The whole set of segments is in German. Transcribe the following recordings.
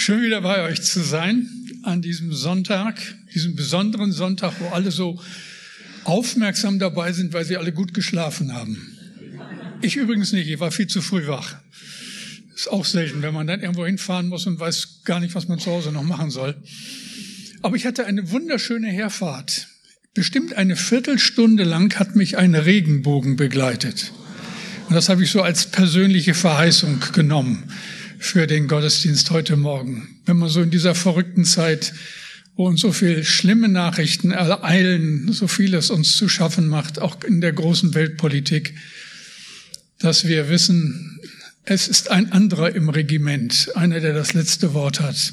Schön wieder bei euch zu sein an diesem Sonntag, diesem besonderen Sonntag, wo alle so aufmerksam dabei sind, weil sie alle gut geschlafen haben. Ich übrigens nicht, ich war viel zu früh wach. Ist auch selten, wenn man dann irgendwo hinfahren muss und weiß gar nicht, was man zu Hause noch machen soll. Aber ich hatte eine wunderschöne Herfahrt. Bestimmt eine Viertelstunde lang hat mich ein Regenbogen begleitet. Und das habe ich so als persönliche Verheißung genommen für den Gottesdienst heute Morgen. Wenn man so in dieser verrückten Zeit, wo uns so viel schlimme Nachrichten ereilen, so vieles uns zu schaffen macht, auch in der großen Weltpolitik, dass wir wissen, es ist ein anderer im Regiment, einer, der das letzte Wort hat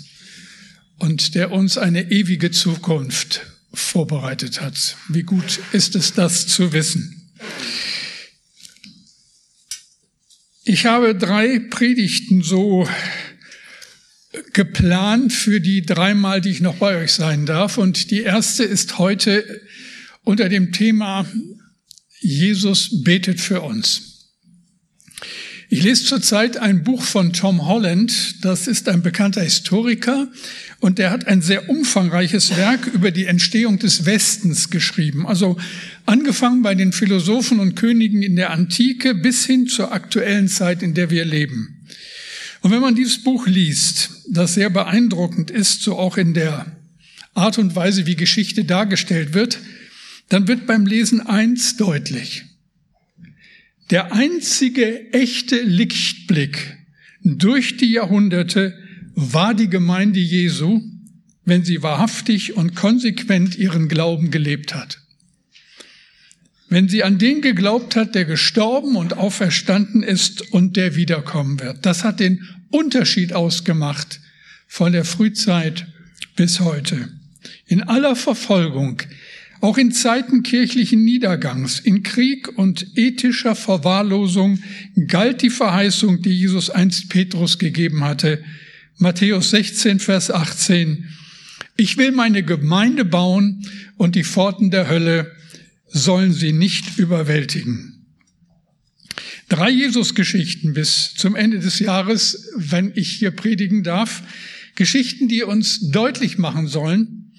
und der uns eine ewige Zukunft vorbereitet hat. Wie gut ist es, das zu wissen? Ich habe drei Predigten so geplant für die dreimal, die ich noch bei euch sein darf. Und die erste ist heute unter dem Thema Jesus betet für uns. Ich lese zurzeit ein Buch von Tom Holland. Das ist ein bekannter Historiker und der hat ein sehr umfangreiches Werk über die Entstehung des Westens geschrieben. Also angefangen bei den Philosophen und Königen in der Antike bis hin zur aktuellen Zeit, in der wir leben. Und wenn man dieses Buch liest, das sehr beeindruckend ist, so auch in der Art und Weise, wie Geschichte dargestellt wird, dann wird beim Lesen eins deutlich. Der einzige echte Lichtblick durch die Jahrhunderte war die Gemeinde Jesu, wenn sie wahrhaftig und konsequent ihren Glauben gelebt hat. Wenn sie an den geglaubt hat, der gestorben und auferstanden ist und der wiederkommen wird. Das hat den Unterschied ausgemacht von der Frühzeit bis heute. In aller Verfolgung, auch in Zeiten kirchlichen Niedergangs, in Krieg und ethischer Verwahrlosung galt die Verheißung, die Jesus einst Petrus gegeben hatte, Matthäus 16, Vers 18. Ich will meine Gemeinde bauen und die Pforten der Hölle sollen sie nicht überwältigen. Drei Jesus-Geschichten bis zum Ende des Jahres, wenn ich hier predigen darf. Geschichten, die uns deutlich machen sollen,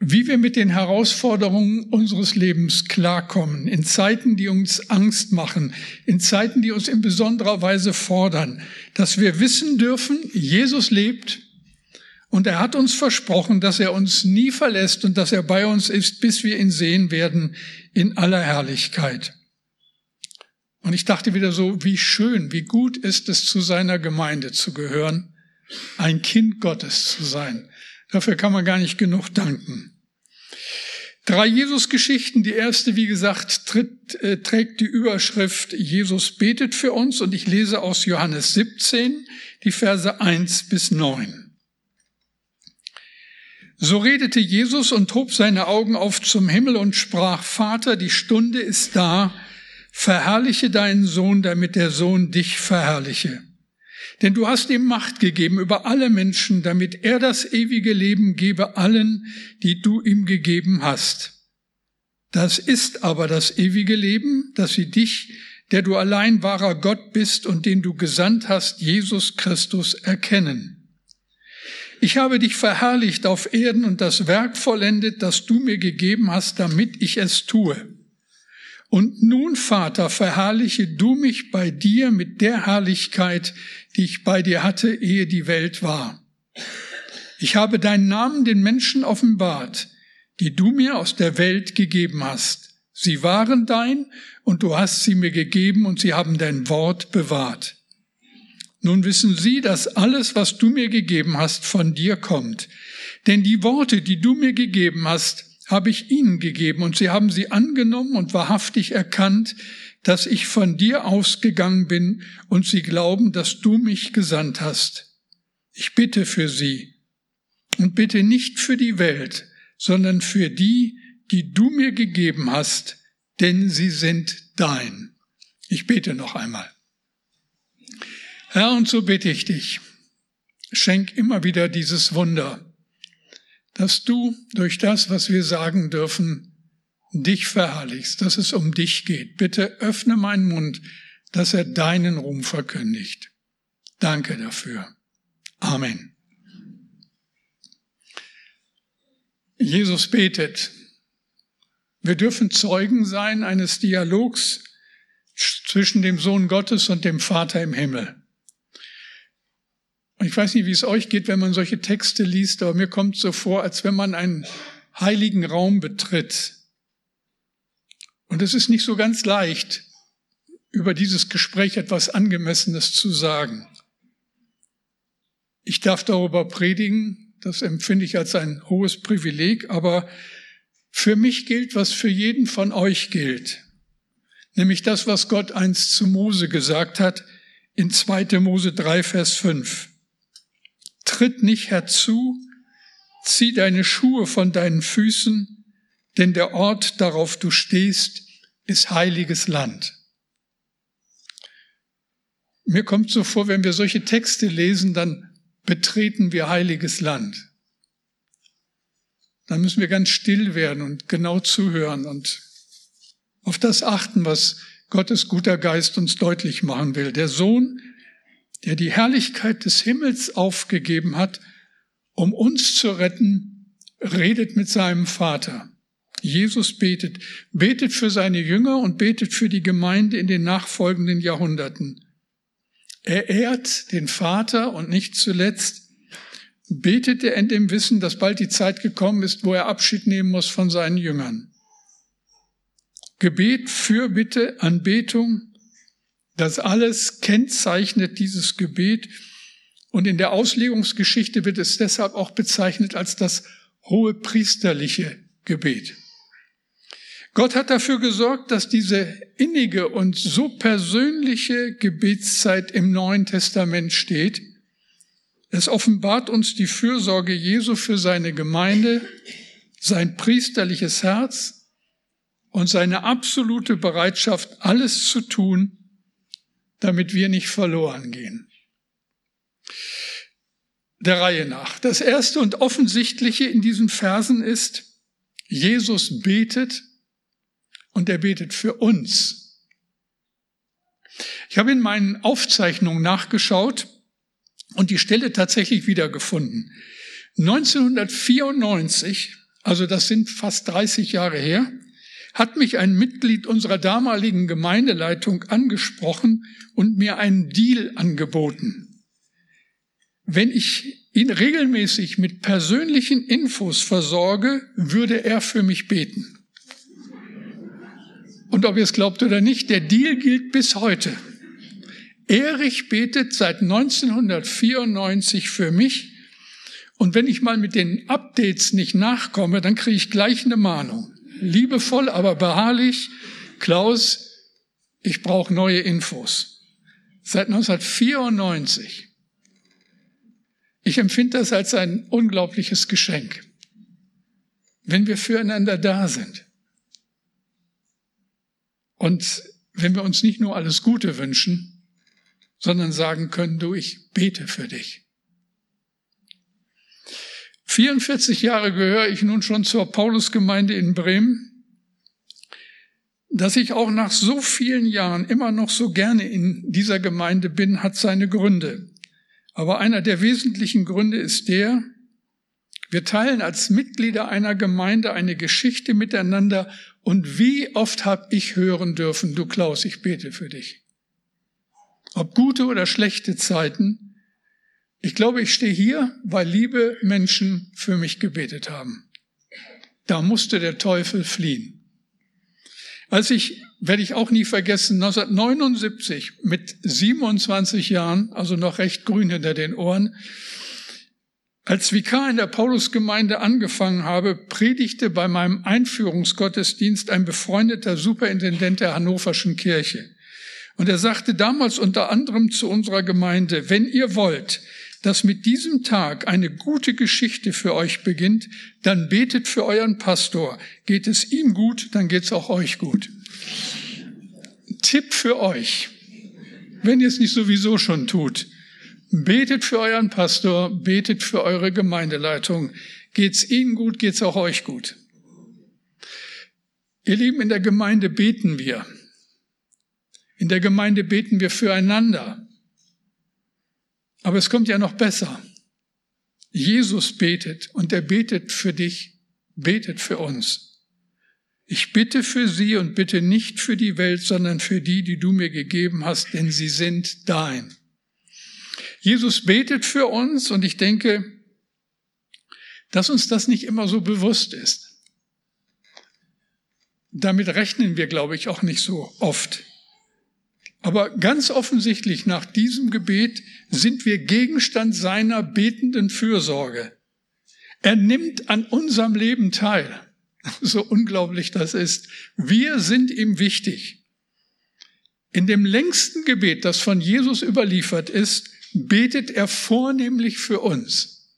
wie wir mit den Herausforderungen unseres Lebens klarkommen, in Zeiten, die uns Angst machen, in Zeiten, die uns in besonderer Weise fordern, dass wir wissen dürfen, Jesus lebt und er hat uns versprochen, dass er uns nie verlässt und dass er bei uns ist, bis wir ihn sehen werden in aller Herrlichkeit. Und ich dachte wieder so, wie schön, wie gut ist es, zu seiner Gemeinde zu gehören, ein Kind Gottes zu sein. Dafür kann man gar nicht genug danken. Drei Jesus-Geschichten. Die erste, wie gesagt, tritt, äh, trägt die Überschrift Jesus betet für uns und ich lese aus Johannes 17 die Verse 1 bis 9. So redete Jesus und hob seine Augen auf zum Himmel und sprach, Vater, die Stunde ist da, verherrliche deinen Sohn, damit der Sohn dich verherrliche. Denn du hast ihm Macht gegeben über alle Menschen, damit er das ewige Leben gebe allen, die du ihm gegeben hast. Das ist aber das ewige Leben, dass sie dich, der du allein wahrer Gott bist und den du gesandt hast, Jesus Christus, erkennen. Ich habe dich verherrlicht auf Erden und das Werk vollendet, das du mir gegeben hast, damit ich es tue. Und nun, Vater, verherrliche du mich bei dir mit der Herrlichkeit, die ich bei dir hatte, ehe die Welt war. Ich habe deinen Namen den Menschen offenbart, die du mir aus der Welt gegeben hast. Sie waren dein und du hast sie mir gegeben und sie haben dein Wort bewahrt. Nun wissen sie, dass alles, was du mir gegeben hast, von dir kommt. Denn die Worte, die du mir gegeben hast, habe ich ihnen gegeben und sie haben sie angenommen und wahrhaftig erkannt, dass ich von dir ausgegangen bin und sie glauben, dass du mich gesandt hast. Ich bitte für sie und bitte nicht für die Welt, sondern für die, die du mir gegeben hast, denn sie sind dein. Ich bete noch einmal. Herr, und so bitte ich dich, schenk immer wieder dieses Wunder, dass du durch das, was wir sagen dürfen, dich verherrlichst, dass es um dich geht. Bitte öffne meinen Mund, dass er deinen Ruhm verkündigt. Danke dafür. Amen. Jesus betet. Wir dürfen Zeugen sein eines Dialogs zwischen dem Sohn Gottes und dem Vater im Himmel. Ich weiß nicht, wie es euch geht, wenn man solche Texte liest, aber mir kommt so vor, als wenn man einen heiligen Raum betritt. Und es ist nicht so ganz leicht, über dieses Gespräch etwas Angemessenes zu sagen. Ich darf darüber predigen, das empfinde ich als ein hohes Privileg, aber für mich gilt, was für jeden von euch gilt, nämlich das, was Gott einst zu Mose gesagt hat in 2. Mose 3, Vers 5. Tritt nicht herzu, zieh deine Schuhe von deinen Füßen, denn der Ort, darauf du stehst, ist heiliges Land. Mir kommt so vor, wenn wir solche Texte lesen, dann betreten wir heiliges Land. Dann müssen wir ganz still werden und genau zuhören und auf das achten, was Gottes guter Geist uns deutlich machen will. Der Sohn, der die Herrlichkeit des Himmels aufgegeben hat, um uns zu retten, redet mit seinem Vater. Jesus betet, betet für seine Jünger und betet für die Gemeinde in den nachfolgenden Jahrhunderten. Er ehrt den Vater und nicht zuletzt betet er in dem Wissen, dass bald die Zeit gekommen ist, wo er Abschied nehmen muss von seinen Jüngern. Gebet, Fürbitte, Anbetung, das alles kennzeichnet dieses Gebet und in der Auslegungsgeschichte wird es deshalb auch bezeichnet als das hohe priesterliche Gebet. Gott hat dafür gesorgt, dass diese innige und so persönliche Gebetszeit im Neuen Testament steht. Es offenbart uns die Fürsorge Jesu für seine Gemeinde, sein priesterliches Herz und seine absolute Bereitschaft, alles zu tun, damit wir nicht verloren gehen. Der Reihe nach. Das erste und offensichtliche in diesen Versen ist, Jesus betet und er betet für uns. Ich habe in meinen Aufzeichnungen nachgeschaut und die Stelle tatsächlich wiedergefunden. 1994, also das sind fast 30 Jahre her, hat mich ein Mitglied unserer damaligen Gemeindeleitung angesprochen und mir einen Deal angeboten. Wenn ich ihn regelmäßig mit persönlichen Infos versorge, würde er für mich beten. Und ob ihr es glaubt oder nicht, der Deal gilt bis heute. Erich betet seit 1994 für mich. Und wenn ich mal mit den Updates nicht nachkomme, dann kriege ich gleich eine Mahnung. Liebevoll, aber beharrlich. Klaus, ich brauche neue Infos. Seit 1994. Ich empfinde das als ein unglaubliches Geschenk, wenn wir füreinander da sind. Und wenn wir uns nicht nur alles Gute wünschen, sondern sagen können, du, ich bete für dich. 44 Jahre gehöre ich nun schon zur Paulusgemeinde in Bremen. Dass ich auch nach so vielen Jahren immer noch so gerne in dieser Gemeinde bin, hat seine Gründe. Aber einer der wesentlichen Gründe ist der, wir teilen als Mitglieder einer Gemeinde eine Geschichte miteinander und wie oft habe ich hören dürfen, du Klaus, ich bete für dich. Ob gute oder schlechte Zeiten, ich glaube, ich stehe hier, weil liebe Menschen für mich gebetet haben. Da musste der Teufel fliehen. Als ich, werde ich auch nie vergessen, 1979 mit 27 Jahren, also noch recht grün hinter den Ohren, als Vikar in der Paulusgemeinde angefangen habe, predigte bei meinem Einführungsgottesdienst ein befreundeter Superintendent der Hannoverschen Kirche. Und er sagte damals unter anderem zu unserer Gemeinde, wenn ihr wollt, dass mit diesem Tag eine gute Geschichte für euch beginnt, dann betet für euren Pastor. Geht es ihm gut, dann geht es auch euch gut. Tipp für euch, wenn ihr es nicht sowieso schon tut. Betet für euren Pastor, betet für eure Gemeindeleitung. Geht's ihnen gut, geht's auch euch gut. Ihr Lieben, in der Gemeinde beten wir. In der Gemeinde beten wir füreinander. Aber es kommt ja noch besser. Jesus betet und er betet für dich, betet für uns. Ich bitte für sie und bitte nicht für die Welt, sondern für die, die du mir gegeben hast, denn sie sind dein. Jesus betet für uns und ich denke, dass uns das nicht immer so bewusst ist. Damit rechnen wir, glaube ich, auch nicht so oft. Aber ganz offensichtlich nach diesem Gebet sind wir Gegenstand seiner betenden Fürsorge. Er nimmt an unserem Leben teil. So unglaublich das ist. Wir sind ihm wichtig. In dem längsten Gebet, das von Jesus überliefert ist, betet er vornehmlich für uns.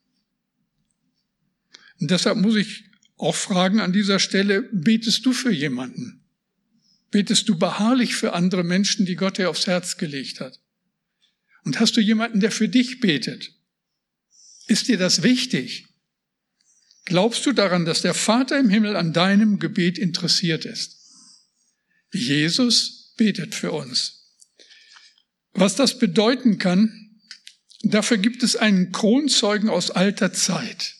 Und deshalb muss ich auch fragen an dieser Stelle, betest du für jemanden? Betest du beharrlich für andere Menschen, die Gott dir aufs Herz gelegt hat? Und hast du jemanden, der für dich betet? Ist dir das wichtig? Glaubst du daran, dass der Vater im Himmel an deinem Gebet interessiert ist? Jesus betet für uns. Was das bedeuten kann, dafür gibt es einen Kronzeugen aus alter Zeit.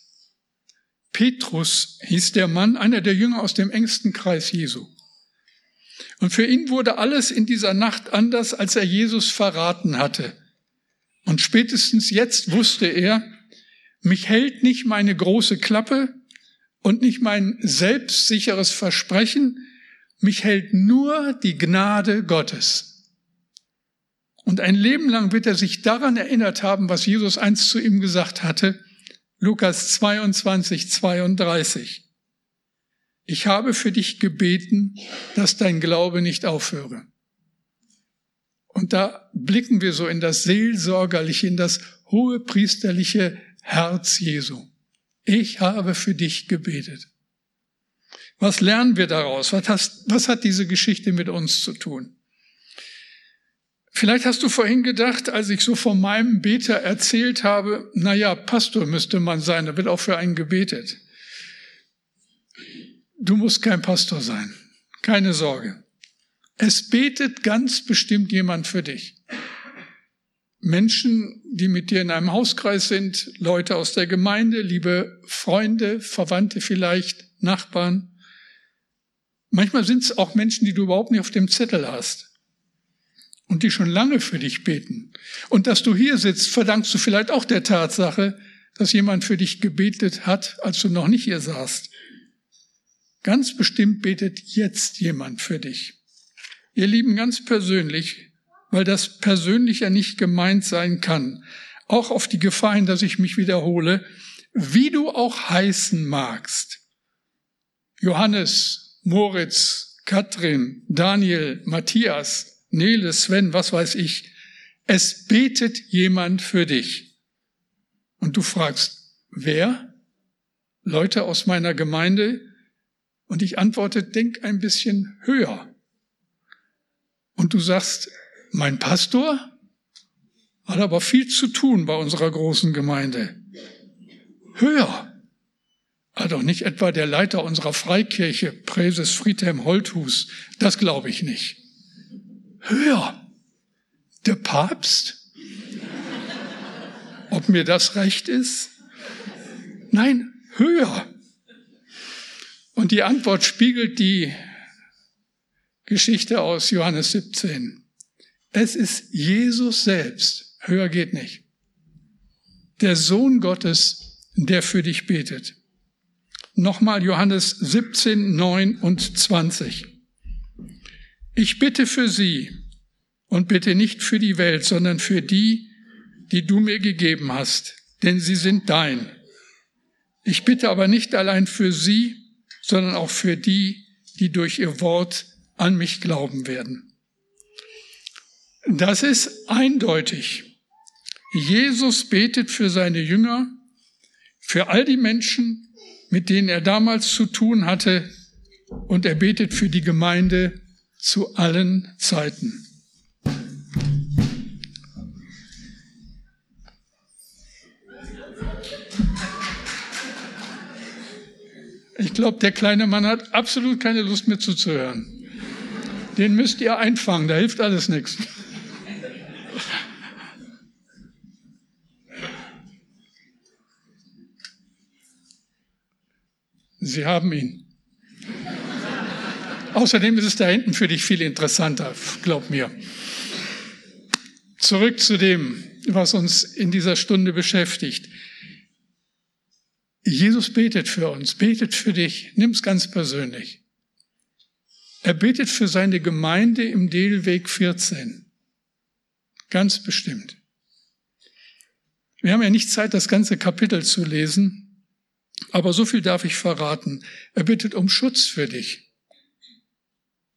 Petrus hieß der Mann, einer der Jünger aus dem engsten Kreis Jesu. Und für ihn wurde alles in dieser Nacht anders, als er Jesus verraten hatte. Und spätestens jetzt wusste er, mich hält nicht meine große Klappe und nicht mein selbstsicheres Versprechen, mich hält nur die Gnade Gottes. Und ein Leben lang wird er sich daran erinnert haben, was Jesus einst zu ihm gesagt hatte, Lukas 22, 32 ich habe für dich gebeten, dass dein Glaube nicht aufhöre. Und da blicken wir so in das seelsorgerliche, in das hohe priesterliche Herz Jesu. Ich habe für dich gebetet. Was lernen wir daraus? Was, hast, was hat diese Geschichte mit uns zu tun? Vielleicht hast du vorhin gedacht, als ich so von meinem Beter erzählt habe, na ja, Pastor müsste man sein, da wird auch für einen gebetet. Du musst kein Pastor sein. Keine Sorge. Es betet ganz bestimmt jemand für dich. Menschen, die mit dir in einem Hauskreis sind, Leute aus der Gemeinde, liebe Freunde, Verwandte vielleicht, Nachbarn. Manchmal sind es auch Menschen, die du überhaupt nicht auf dem Zettel hast und die schon lange für dich beten. Und dass du hier sitzt, verdankst du vielleicht auch der Tatsache, dass jemand für dich gebetet hat, als du noch nicht hier saßt. Ganz bestimmt betet jetzt jemand für dich. Ihr Lieben, ganz persönlich, weil das persönlich ja nicht gemeint sein kann, auch auf die Gefahr hin, dass ich mich wiederhole, wie du auch heißen magst. Johannes, Moritz, Katrin, Daniel, Matthias, Nele, Sven, was weiß ich. Es betet jemand für dich. Und du fragst, wer? Leute aus meiner Gemeinde, und ich antworte, denk ein bisschen höher. Und du sagst, mein Pastor hat aber viel zu tun bei unserer großen Gemeinde. Höher. Also nicht etwa der Leiter unserer Freikirche, Präses Friedhelm Holthus. Das glaube ich nicht. Höher. Der Papst? Ob mir das recht ist? Nein, höher. Und die Antwort spiegelt die Geschichte aus Johannes 17. Es ist Jesus selbst, höher geht nicht, der Sohn Gottes, der für dich betet. Nochmal Johannes 17, 9 und 20. Ich bitte für sie und bitte nicht für die Welt, sondern für die, die du mir gegeben hast, denn sie sind dein. Ich bitte aber nicht allein für sie, sondern auch für die, die durch ihr Wort an mich glauben werden. Das ist eindeutig. Jesus betet für seine Jünger, für all die Menschen, mit denen er damals zu tun hatte, und er betet für die Gemeinde zu allen Zeiten. Ich glaube, der kleine Mann hat absolut keine Lust mehr zuzuhören. Den müsst ihr einfangen, da hilft alles nichts. Sie haben ihn. Außerdem ist es da hinten für dich viel interessanter, glaub mir. Zurück zu dem, was uns in dieser Stunde beschäftigt. Jesus betet für uns, betet für dich, nimm's ganz persönlich. Er betet für seine Gemeinde im Delweg 14. Ganz bestimmt. Wir haben ja nicht Zeit, das ganze Kapitel zu lesen, aber so viel darf ich verraten. Er bittet um Schutz für dich.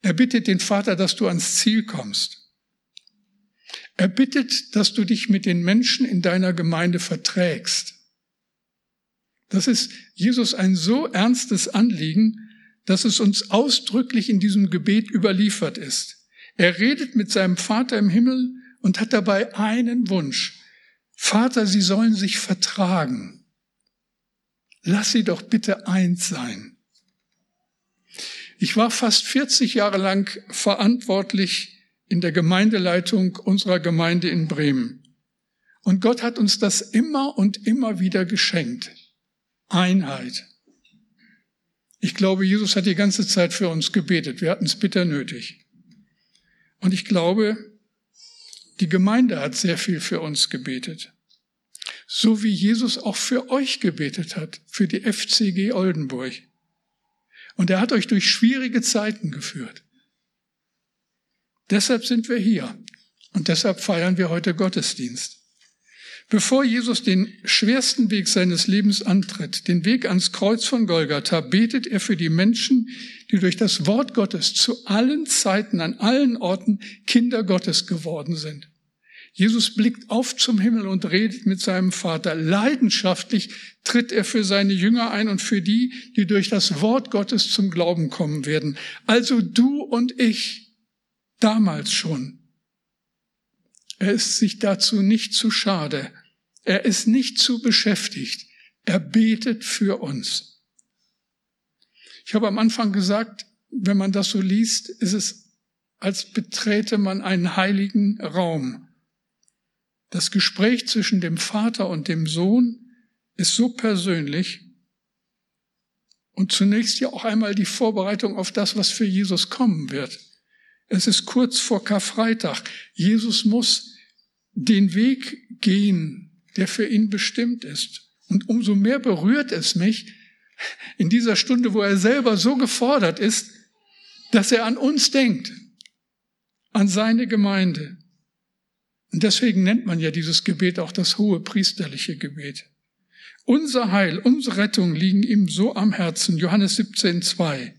Er bittet den Vater, dass du ans Ziel kommst. Er bittet, dass du dich mit den Menschen in deiner Gemeinde verträgst. Das ist Jesus ein so ernstes Anliegen, dass es uns ausdrücklich in diesem Gebet überliefert ist. Er redet mit seinem Vater im Himmel und hat dabei einen Wunsch. Vater, sie sollen sich vertragen. Lass sie doch bitte eins sein. Ich war fast 40 Jahre lang verantwortlich in der Gemeindeleitung unserer Gemeinde in Bremen. Und Gott hat uns das immer und immer wieder geschenkt. Einheit. Ich glaube, Jesus hat die ganze Zeit für uns gebetet. Wir hatten es bitter nötig. Und ich glaube, die Gemeinde hat sehr viel für uns gebetet. So wie Jesus auch für euch gebetet hat, für die FCG Oldenburg. Und er hat euch durch schwierige Zeiten geführt. Deshalb sind wir hier. Und deshalb feiern wir heute Gottesdienst. Bevor Jesus den schwersten Weg seines Lebens antritt, den Weg ans Kreuz von Golgatha, betet er für die Menschen, die durch das Wort Gottes zu allen Zeiten, an allen Orten Kinder Gottes geworden sind. Jesus blickt auf zum Himmel und redet mit seinem Vater. Leidenschaftlich tritt er für seine Jünger ein und für die, die durch das Wort Gottes zum Glauben kommen werden. Also du und ich, damals schon, er ist sich dazu nicht zu schade. Er ist nicht zu beschäftigt. Er betet für uns. Ich habe am Anfang gesagt, wenn man das so liest, ist es, als betrete man einen heiligen Raum. Das Gespräch zwischen dem Vater und dem Sohn ist so persönlich und zunächst ja auch einmal die Vorbereitung auf das, was für Jesus kommen wird. Es ist kurz vor Karfreitag. Jesus muss den Weg gehen, der für ihn bestimmt ist. Und umso mehr berührt es mich in dieser Stunde, wo er selber so gefordert ist, dass er an uns denkt, an seine Gemeinde. Und deswegen nennt man ja dieses Gebet auch das hohe priesterliche Gebet. Unser Heil, unsere Rettung liegen ihm so am Herzen. Johannes 17, 2.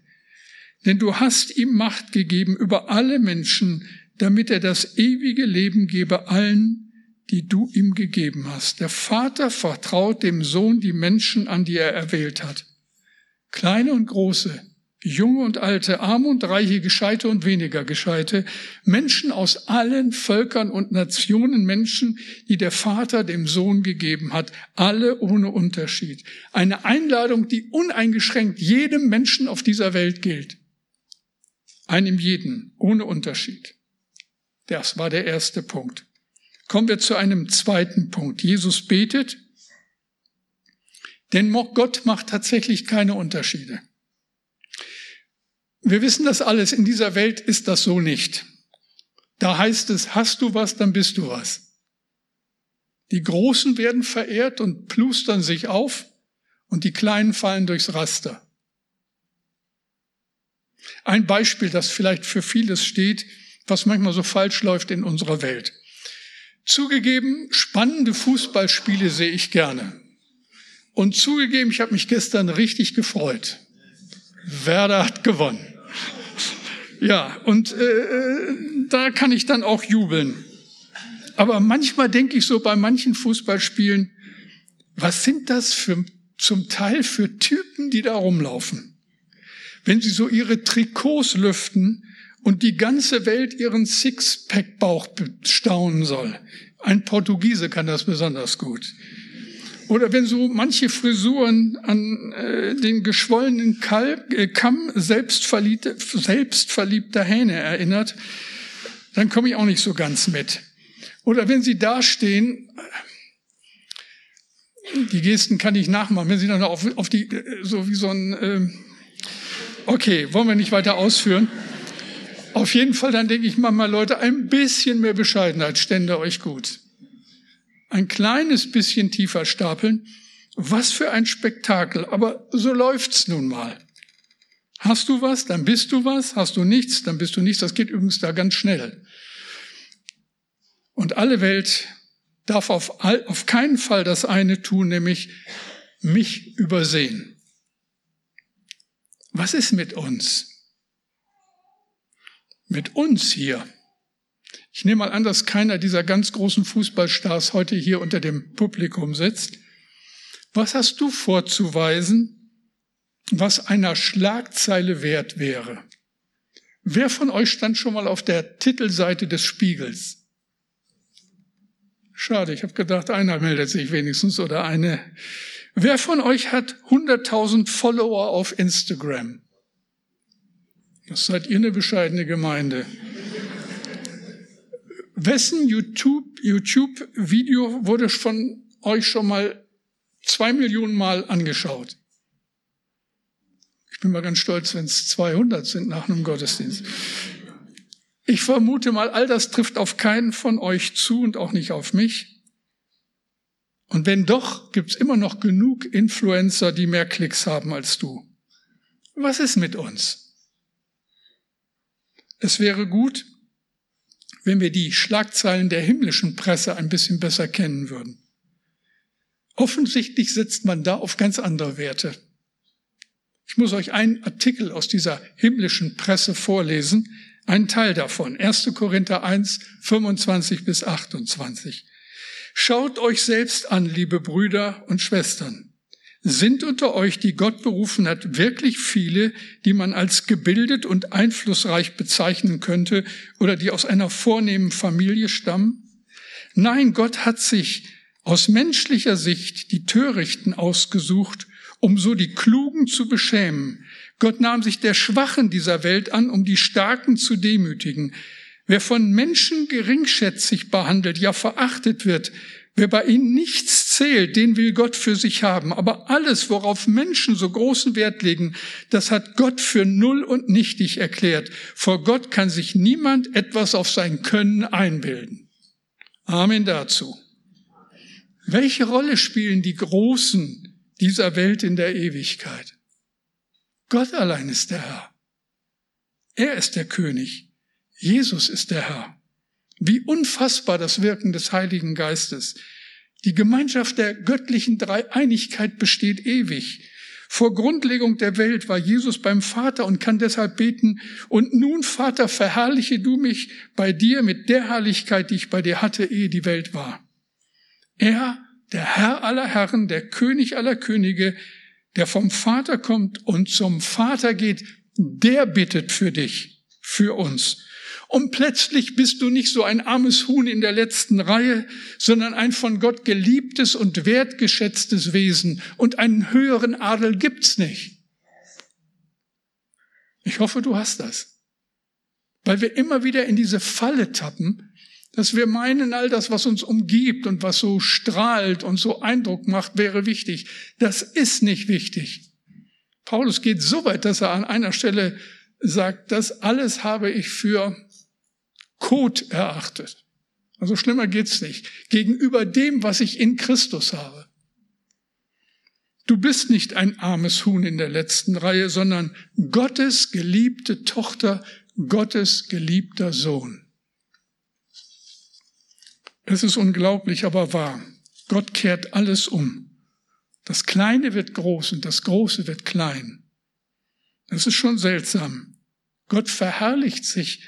Denn du hast ihm Macht gegeben über alle Menschen, damit er das ewige Leben gebe allen, die du ihm gegeben hast. Der Vater vertraut dem Sohn die Menschen an, die er erwählt hat. Kleine und große, junge und alte, arme und reiche, gescheite und weniger gescheite, Menschen aus allen Völkern und Nationen, Menschen, die der Vater dem Sohn gegeben hat, alle ohne Unterschied. Eine Einladung, die uneingeschränkt jedem Menschen auf dieser Welt gilt. Einem jeden, ohne Unterschied. Das war der erste Punkt. Kommen wir zu einem zweiten Punkt. Jesus betet, denn Gott macht tatsächlich keine Unterschiede. Wir wissen das alles, in dieser Welt ist das so nicht. Da heißt es, hast du was, dann bist du was. Die Großen werden verehrt und plustern sich auf und die Kleinen fallen durchs Raster. Ein Beispiel, das vielleicht für vieles steht, was manchmal so falsch läuft in unserer Welt. Zugegeben, spannende Fußballspiele sehe ich gerne. Und zugegeben, ich habe mich gestern richtig gefreut. Werder hat gewonnen. Ja, und äh, da kann ich dann auch jubeln. Aber manchmal denke ich so bei manchen Fußballspielen, was sind das für zum Teil für Typen, die da rumlaufen? Wenn sie so ihre Trikots lüften und die ganze Welt ihren Sixpack-Bauch bestaunen soll. Ein Portugiese kann das besonders gut. Oder wenn so manche Frisuren an äh, den geschwollenen Kalb, äh, Kamm selbstverliebter, selbstverliebter Hähne erinnert, dann komme ich auch nicht so ganz mit. Oder wenn sie dastehen, Die Gesten kann ich nachmachen. Wenn Sie dann auf, auf die, so wie so ein, äh, okay, wollen wir nicht weiter ausführen. Auf jeden Fall, dann denke ich manchmal, Leute, ein bisschen mehr Bescheidenheit stände euch gut. Ein kleines bisschen tiefer stapeln. Was für ein Spektakel. Aber so läuft's nun mal. Hast du was, dann bist du was. Hast du nichts, dann bist du nichts. Das geht übrigens da ganz schnell. Und alle Welt darf auf, auf keinen Fall das eine tun, nämlich mich übersehen. Was ist mit uns? Mit uns hier. Ich nehme mal an, dass keiner dieser ganz großen Fußballstars heute hier unter dem Publikum sitzt. Was hast du vorzuweisen, was einer Schlagzeile wert wäre? Wer von euch stand schon mal auf der Titelseite des Spiegels? Schade, ich habe gedacht, einer meldet sich wenigstens oder eine. Wer von euch hat 100.000 Follower auf Instagram? Das seid ihr eine bescheidene Gemeinde. Wessen YouTube-Video YouTube wurde von euch schon mal zwei Millionen Mal angeschaut? Ich bin mal ganz stolz, wenn es 200 sind nach einem Gottesdienst. Ich vermute mal, all das trifft auf keinen von euch zu und auch nicht auf mich. Und wenn doch, gibt's immer noch genug Influencer, die mehr Klicks haben als du. Was ist mit uns? Es wäre gut, wenn wir die Schlagzeilen der himmlischen Presse ein bisschen besser kennen würden. Offensichtlich setzt man da auf ganz andere Werte. Ich muss euch einen Artikel aus dieser himmlischen Presse vorlesen, ein Teil davon, 1. Korinther 1, 25 bis 28. Schaut euch selbst an, liebe Brüder und Schwestern. Sind unter euch, die Gott berufen hat, wirklich viele, die man als gebildet und einflussreich bezeichnen könnte oder die aus einer vornehmen Familie stammen? Nein, Gott hat sich aus menschlicher Sicht die Törichten ausgesucht, um so die Klugen zu beschämen. Gott nahm sich der Schwachen dieser Welt an, um die Starken zu demütigen. Wer von Menschen geringschätzig behandelt, ja verachtet wird, wer bei ihnen nichts zählt, den will Gott für sich haben. Aber alles, worauf Menschen so großen Wert legen, das hat Gott für null und nichtig erklärt. Vor Gott kann sich niemand etwas auf sein Können einbilden. Amen dazu. Welche Rolle spielen die Großen dieser Welt in der Ewigkeit? Gott allein ist der Herr. Er ist der König. Jesus ist der Herr. Wie unfassbar das Wirken des Heiligen Geistes. Die Gemeinschaft der göttlichen Dreieinigkeit besteht ewig. Vor Grundlegung der Welt war Jesus beim Vater und kann deshalb beten, und nun, Vater, verherrliche du mich bei dir mit der Herrlichkeit, die ich bei dir hatte, ehe die Welt war. Er, der Herr aller Herren, der König aller Könige, der vom Vater kommt und zum Vater geht, der bittet für dich, für uns. Und plötzlich bist du nicht so ein armes Huhn in der letzten Reihe, sondern ein von Gott geliebtes und wertgeschätztes Wesen. Und einen höheren Adel gibt's nicht. Ich hoffe, du hast das. Weil wir immer wieder in diese Falle tappen, dass wir meinen, all das, was uns umgibt und was so strahlt und so Eindruck macht, wäre wichtig. Das ist nicht wichtig. Paulus geht so weit, dass er an einer Stelle sagt, das alles habe ich für Kot erachtet. Also schlimmer geht's nicht. Gegenüber dem, was ich in Christus habe. Du bist nicht ein armes Huhn in der letzten Reihe, sondern Gottes geliebte Tochter, Gottes geliebter Sohn. Es ist unglaublich, aber wahr. Gott kehrt alles um. Das Kleine wird groß und das Große wird klein. Das ist schon seltsam. Gott verherrlicht sich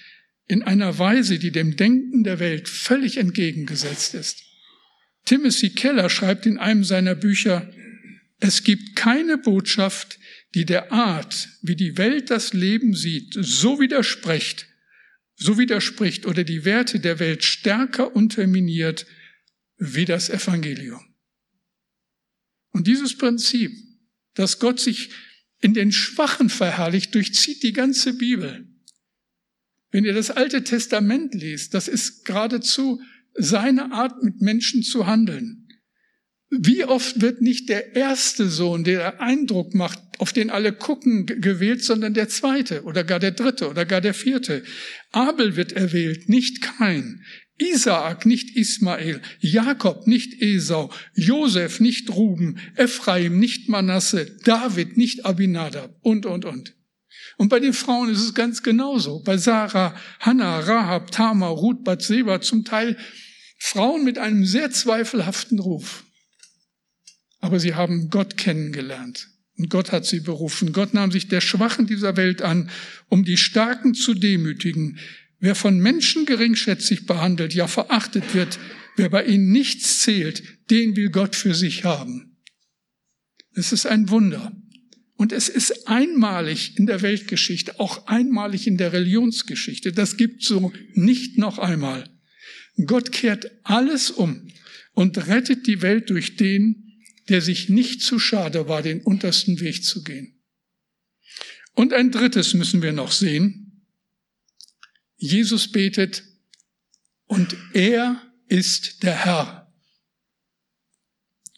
in einer Weise, die dem Denken der Welt völlig entgegengesetzt ist. Timothy Keller schreibt in einem seiner Bücher, es gibt keine Botschaft, die der Art, wie die Welt das Leben sieht, so widerspricht, so widerspricht oder die Werte der Welt stärker unterminiert wie das Evangelium. Und dieses Prinzip, dass Gott sich in den Schwachen verherrlicht, durchzieht die ganze Bibel. Wenn ihr das Alte Testament liest, das ist geradezu seine Art, mit Menschen zu handeln. Wie oft wird nicht der erste Sohn, der Eindruck macht, auf den alle gucken, gewählt, sondern der zweite oder gar der dritte oder gar der vierte. Abel wird erwählt, nicht Kain. Isaak, nicht Ismael, Jakob, nicht Esau, Josef, nicht Ruben, Ephraim, nicht Manasse, David, nicht Abinadab und, und, und. Und bei den Frauen ist es ganz genauso. Bei Sarah, Hannah, Rahab, Tamar, Ruth, Bathseba, zum Teil Frauen mit einem sehr zweifelhaften Ruf. Aber sie haben Gott kennengelernt. Und Gott hat sie berufen. Gott nahm sich der Schwachen dieser Welt an, um die Starken zu demütigen. Wer von Menschen geringschätzig behandelt, ja verachtet wird, wer bei ihnen nichts zählt, den will Gott für sich haben. Es ist ein Wunder. Und es ist einmalig in der Weltgeschichte, auch einmalig in der Religionsgeschichte. Das gibt so nicht noch einmal. Gott kehrt alles um und rettet die Welt durch den, der sich nicht zu schade war, den untersten Weg zu gehen. Und ein drittes müssen wir noch sehen. Jesus betet, und er ist der Herr.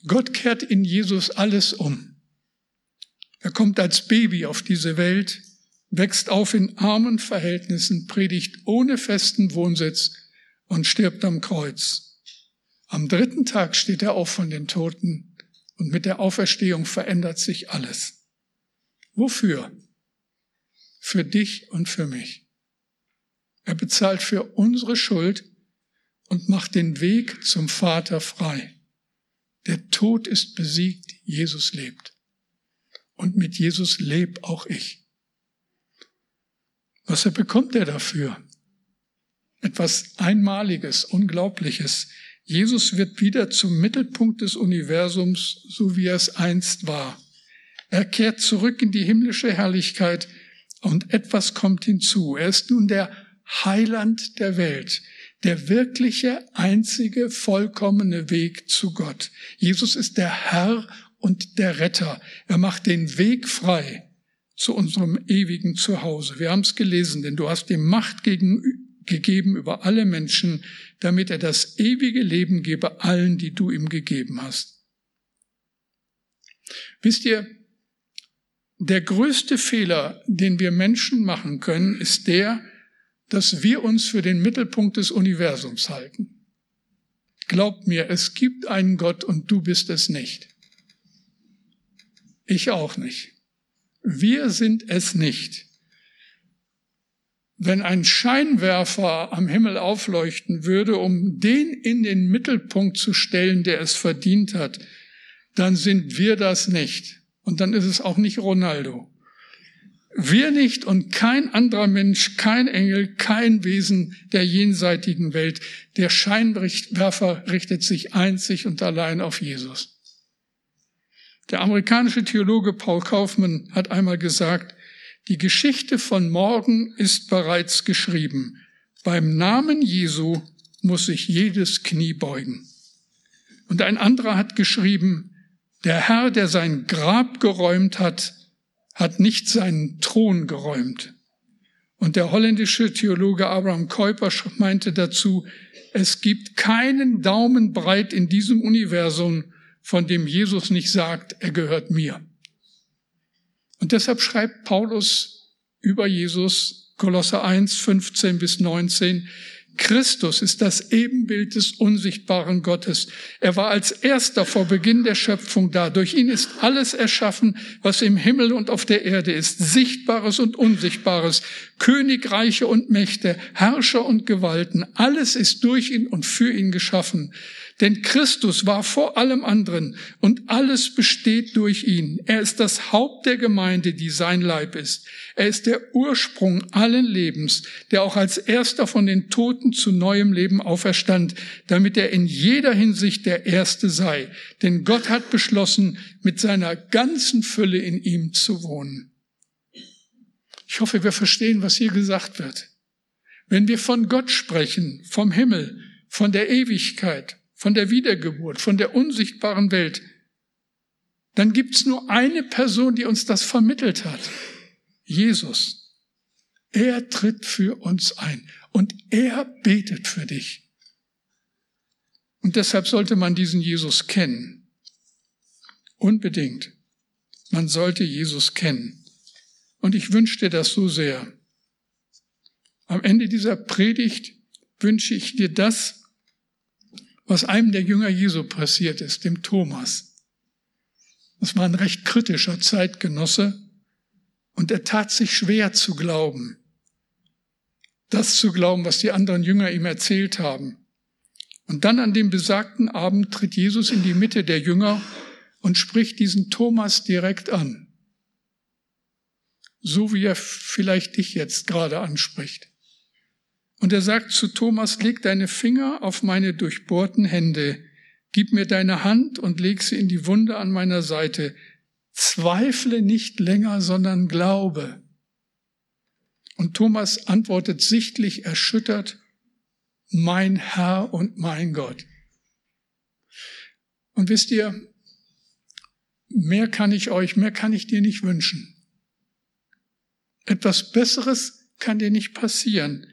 Gott kehrt in Jesus alles um. Er kommt als Baby auf diese Welt, wächst auf in armen Verhältnissen, predigt ohne festen Wohnsitz und stirbt am Kreuz. Am dritten Tag steht er auf von den Toten und mit der Auferstehung verändert sich alles. Wofür? Für dich und für mich. Er bezahlt für unsere Schuld und macht den Weg zum Vater frei. Der Tod ist besiegt, Jesus lebt und mit Jesus lebe auch ich. Was bekommt er dafür? Etwas Einmaliges, Unglaubliches. Jesus wird wieder zum Mittelpunkt des Universums, so wie er es einst war. Er kehrt zurück in die himmlische Herrlichkeit und etwas kommt hinzu. Er ist nun der Heiland der Welt, der wirkliche, einzige, vollkommene Weg zu Gott. Jesus ist der Herr und der Retter. Er macht den Weg frei zu unserem ewigen Zuhause. Wir haben es gelesen, denn du hast ihm Macht gegen, gegeben über alle Menschen, damit er das ewige Leben gebe allen, die du ihm gegeben hast. Wisst ihr, der größte Fehler, den wir Menschen machen können, ist der, dass wir uns für den Mittelpunkt des Universums halten. Glaubt mir, es gibt einen Gott und du bist es nicht. Ich auch nicht. Wir sind es nicht. Wenn ein Scheinwerfer am Himmel aufleuchten würde, um den in den Mittelpunkt zu stellen, der es verdient hat, dann sind wir das nicht. Und dann ist es auch nicht Ronaldo. Wir nicht und kein anderer Mensch, kein Engel, kein Wesen der jenseitigen Welt. Der Scheinwerfer richtet sich einzig und allein auf Jesus. Der amerikanische Theologe Paul Kaufmann hat einmal gesagt, die Geschichte von morgen ist bereits geschrieben. Beim Namen Jesu muss sich jedes Knie beugen. Und ein anderer hat geschrieben, der Herr, der sein Grab geräumt hat, hat nicht seinen Thron geräumt. Und der holländische Theologe Abraham Kuyper meinte dazu, es gibt keinen Daumen breit in diesem Universum, von dem Jesus nicht sagt, er gehört mir. Und deshalb schreibt Paulus über Jesus Kolosser 1, 15 bis 19, Christus ist das Ebenbild des unsichtbaren Gottes. Er war als erster vor Beginn der Schöpfung da. Durch ihn ist alles erschaffen, was im Himmel und auf der Erde ist. Sichtbares und Unsichtbares, Königreiche und Mächte, Herrscher und Gewalten. Alles ist durch ihn und für ihn geschaffen. Denn Christus war vor allem anderen und alles besteht durch ihn. Er ist das Haupt der Gemeinde, die sein Leib ist. Er ist der Ursprung allen Lebens, der auch als erster von den Toten zu neuem Leben auferstand, damit er in jeder Hinsicht der Erste sei. Denn Gott hat beschlossen, mit seiner ganzen Fülle in ihm zu wohnen. Ich hoffe, wir verstehen, was hier gesagt wird. Wenn wir von Gott sprechen, vom Himmel, von der Ewigkeit, von der Wiedergeburt, von der unsichtbaren Welt, dann gibt's nur eine Person, die uns das vermittelt hat. Jesus. Er tritt für uns ein und er betet für dich. Und deshalb sollte man diesen Jesus kennen. Unbedingt. Man sollte Jesus kennen. Und ich wünsche dir das so sehr. Am Ende dieser Predigt wünsche ich dir das, was einem der Jünger Jesu passiert ist, dem Thomas. Das war ein recht kritischer Zeitgenosse und er tat sich schwer zu glauben. Das zu glauben, was die anderen Jünger ihm erzählt haben. Und dann an dem besagten Abend tritt Jesus in die Mitte der Jünger und spricht diesen Thomas direkt an. So wie er vielleicht dich jetzt gerade anspricht. Und er sagt zu Thomas, leg deine Finger auf meine durchbohrten Hände, gib mir deine Hand und leg sie in die Wunde an meiner Seite. Zweifle nicht länger, sondern glaube. Und Thomas antwortet sichtlich erschüttert, mein Herr und mein Gott. Und wisst ihr, mehr kann ich euch, mehr kann ich dir nicht wünschen. Etwas Besseres kann dir nicht passieren,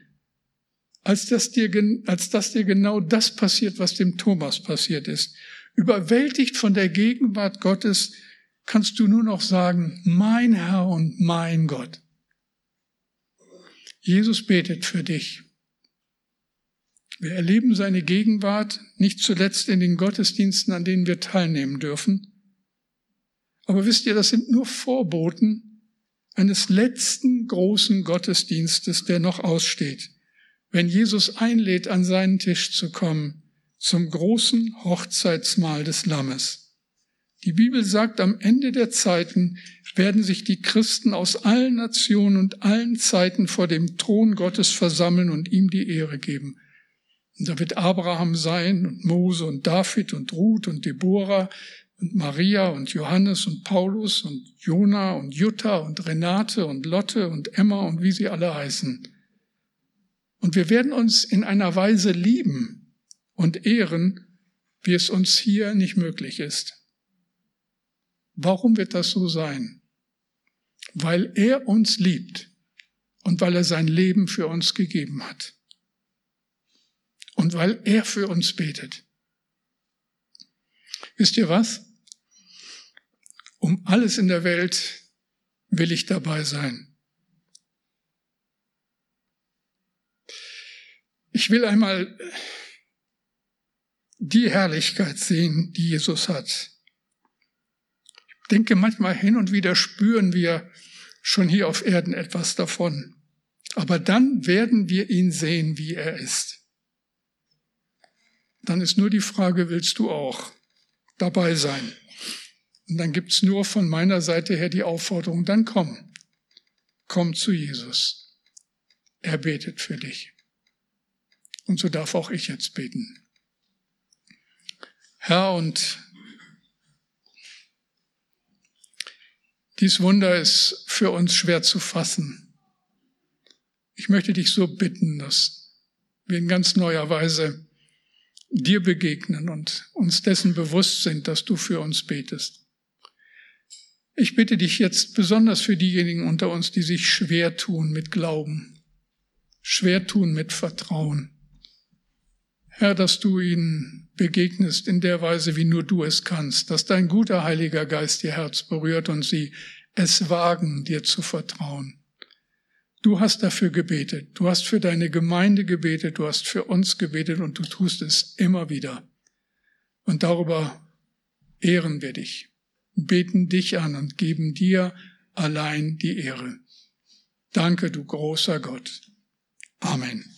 als dass dir, als dass dir genau das passiert, was dem Thomas passiert ist. Überwältigt von der Gegenwart Gottes kannst du nur noch sagen, mein Herr und mein Gott. Jesus betet für dich. Wir erleben seine Gegenwart nicht zuletzt in den Gottesdiensten, an denen wir teilnehmen dürfen. Aber wisst ihr, das sind nur Vorboten eines letzten großen Gottesdienstes, der noch aussteht wenn Jesus einlädt, an seinen Tisch zu kommen, zum großen Hochzeitsmahl des Lammes. Die Bibel sagt, am Ende der Zeiten werden sich die Christen aus allen Nationen und allen Zeiten vor dem Thron Gottes versammeln und ihm die Ehre geben. Und da wird Abraham sein und Mose und David und Ruth und Deborah und Maria und Johannes und Paulus und Jona und Jutta und Renate und Lotte und Emma und wie sie alle heißen. Und wir werden uns in einer Weise lieben und ehren, wie es uns hier nicht möglich ist. Warum wird das so sein? Weil er uns liebt und weil er sein Leben für uns gegeben hat. Und weil er für uns betet. Wisst ihr was? Um alles in der Welt will ich dabei sein. Ich will einmal die Herrlichkeit sehen, die Jesus hat. Ich denke, manchmal hin und wieder spüren wir schon hier auf Erden etwas davon. Aber dann werden wir ihn sehen, wie er ist. Dann ist nur die Frage, willst du auch dabei sein? Und dann gibt's nur von meiner Seite her die Aufforderung, dann komm, komm zu Jesus. Er betet für dich. Und so darf auch ich jetzt beten. Herr, und dies Wunder ist für uns schwer zu fassen. Ich möchte dich so bitten, dass wir in ganz neuer Weise dir begegnen und uns dessen bewusst sind, dass du für uns betest. Ich bitte dich jetzt besonders für diejenigen unter uns, die sich schwer tun mit Glauben, schwer tun mit Vertrauen. Herr, dass du ihnen begegnest in der Weise, wie nur du es kannst, dass dein guter Heiliger Geist ihr Herz berührt und sie es wagen, dir zu vertrauen. Du hast dafür gebetet, du hast für deine Gemeinde gebetet, du hast für uns gebetet und du tust es immer wieder. Und darüber ehren wir dich, beten dich an und geben dir allein die Ehre. Danke, du großer Gott. Amen.